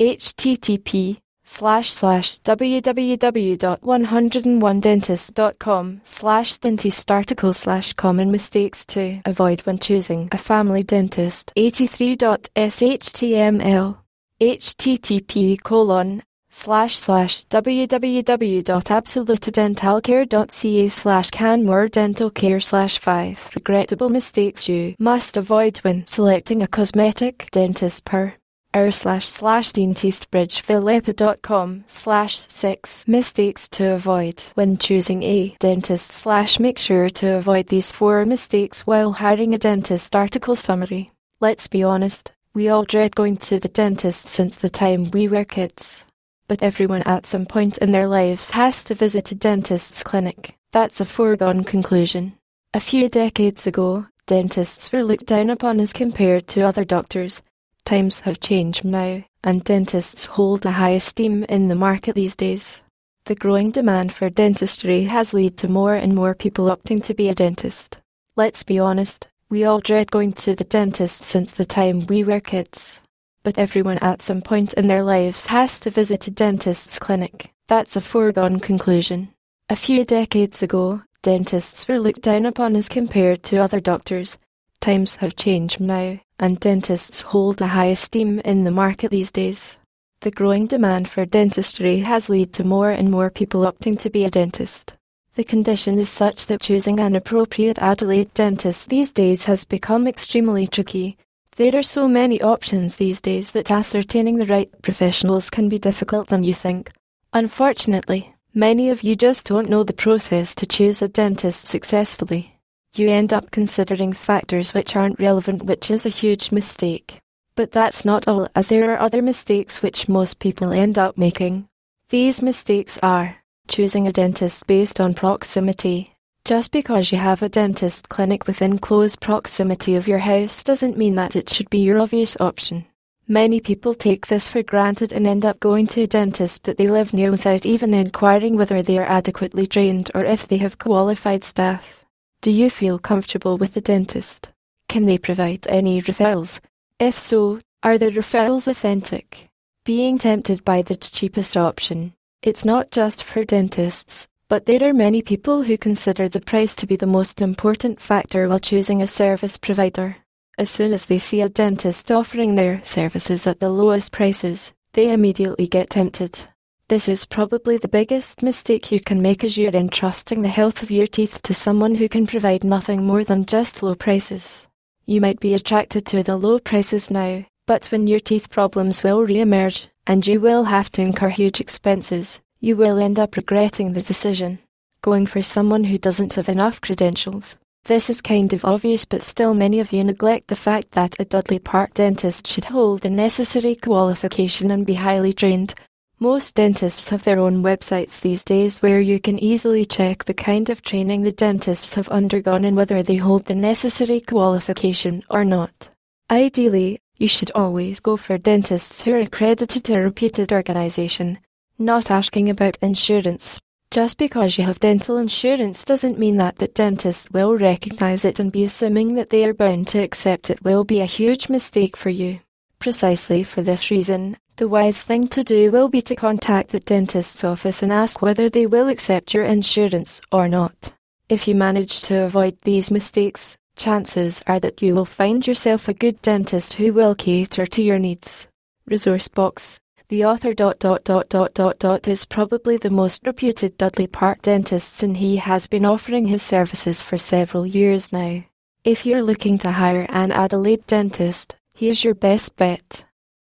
http slash slash www.101dentist.com slash dentist article slash common mistakes to avoid when choosing a family dentist. 83.shtml http colon slash slash www.absolutadentalcare.ca slash canmore dental care slash 5 regrettable mistakes you must avoid when selecting a cosmetic dentist per r slash slash dentistbridgephilippa.com slash 6 mistakes to avoid when choosing a dentist slash make sure to avoid these four mistakes while hiring a dentist article summary let's be honest we all dread going to the dentist since the time we were kids but everyone at some point in their lives has to visit a dentist's clinic. That's a foregone conclusion. A few decades ago, dentists were looked down upon as compared to other doctors. Times have changed now, and dentists hold a high esteem in the market these days. The growing demand for dentistry has led to more and more people opting to be a dentist. Let's be honest, we all dread going to the dentist since the time we were kids but everyone at some point in their lives has to visit a dentist's clinic. That's a foregone conclusion. A few decades ago, dentists were looked down upon as compared to other doctors. Times have changed now, and dentists hold a high esteem in the market these days. The growing demand for dentistry has led to more and more people opting to be a dentist. The condition is such that choosing an appropriate Adelaide dentist these days has become extremely tricky, there are so many options these days that ascertaining the right professionals can be difficult than you think. Unfortunately, many of you just don't know the process to choose a dentist successfully. You end up considering factors which aren't relevant, which is a huge mistake. But that's not all, as there are other mistakes which most people end up making. These mistakes are choosing a dentist based on proximity, just because you have a dentist clinic within close proximity of your house doesn't mean that it should be your obvious option. Many people take this for granted and end up going to a dentist that they live near without even inquiring whether they are adequately trained or if they have qualified staff. Do you feel comfortable with the dentist? Can they provide any referrals? If so, are the referrals authentic? Being tempted by the cheapest option. It's not just for dentists, but there are many people who consider the price to be the most important factor while choosing a service provider. As soon as they see a dentist offering their services at the lowest prices, they immediately get tempted. This is probably the biggest mistake you can make as you're entrusting the health of your teeth to someone who can provide nothing more than just low prices. You might be attracted to the low prices now, but when your teeth problems will re-emerge, and you will have to incur huge expenses, you will end up regretting the decision, going for someone who doesn't have enough credentials. This is kind of obvious, but still, many of you neglect the fact that a Dudley Park dentist should hold the necessary qualification and be highly trained. Most dentists have their own websites these days where you can easily check the kind of training the dentists have undergone and whether they hold the necessary qualification or not. Ideally, you should always go for dentists who are accredited to a reputed organisation not asking about insurance. Just because you have dental insurance doesn't mean that the dentist will recognise it and be assuming that they are bound to accept it will be a huge mistake for you. Precisely for this reason, the wise thing to do will be to contact the dentist's office and ask whether they will accept your insurance or not. If you manage to avoid these mistakes, chances are that you will find yourself a good dentist who will cater to your needs. Resource box the author dot dot dot dot dot dot is probably the most reputed Dudley Park dentist and he has been offering his services for several years now. If you're looking to hire an Adelaide dentist, he is your best bet.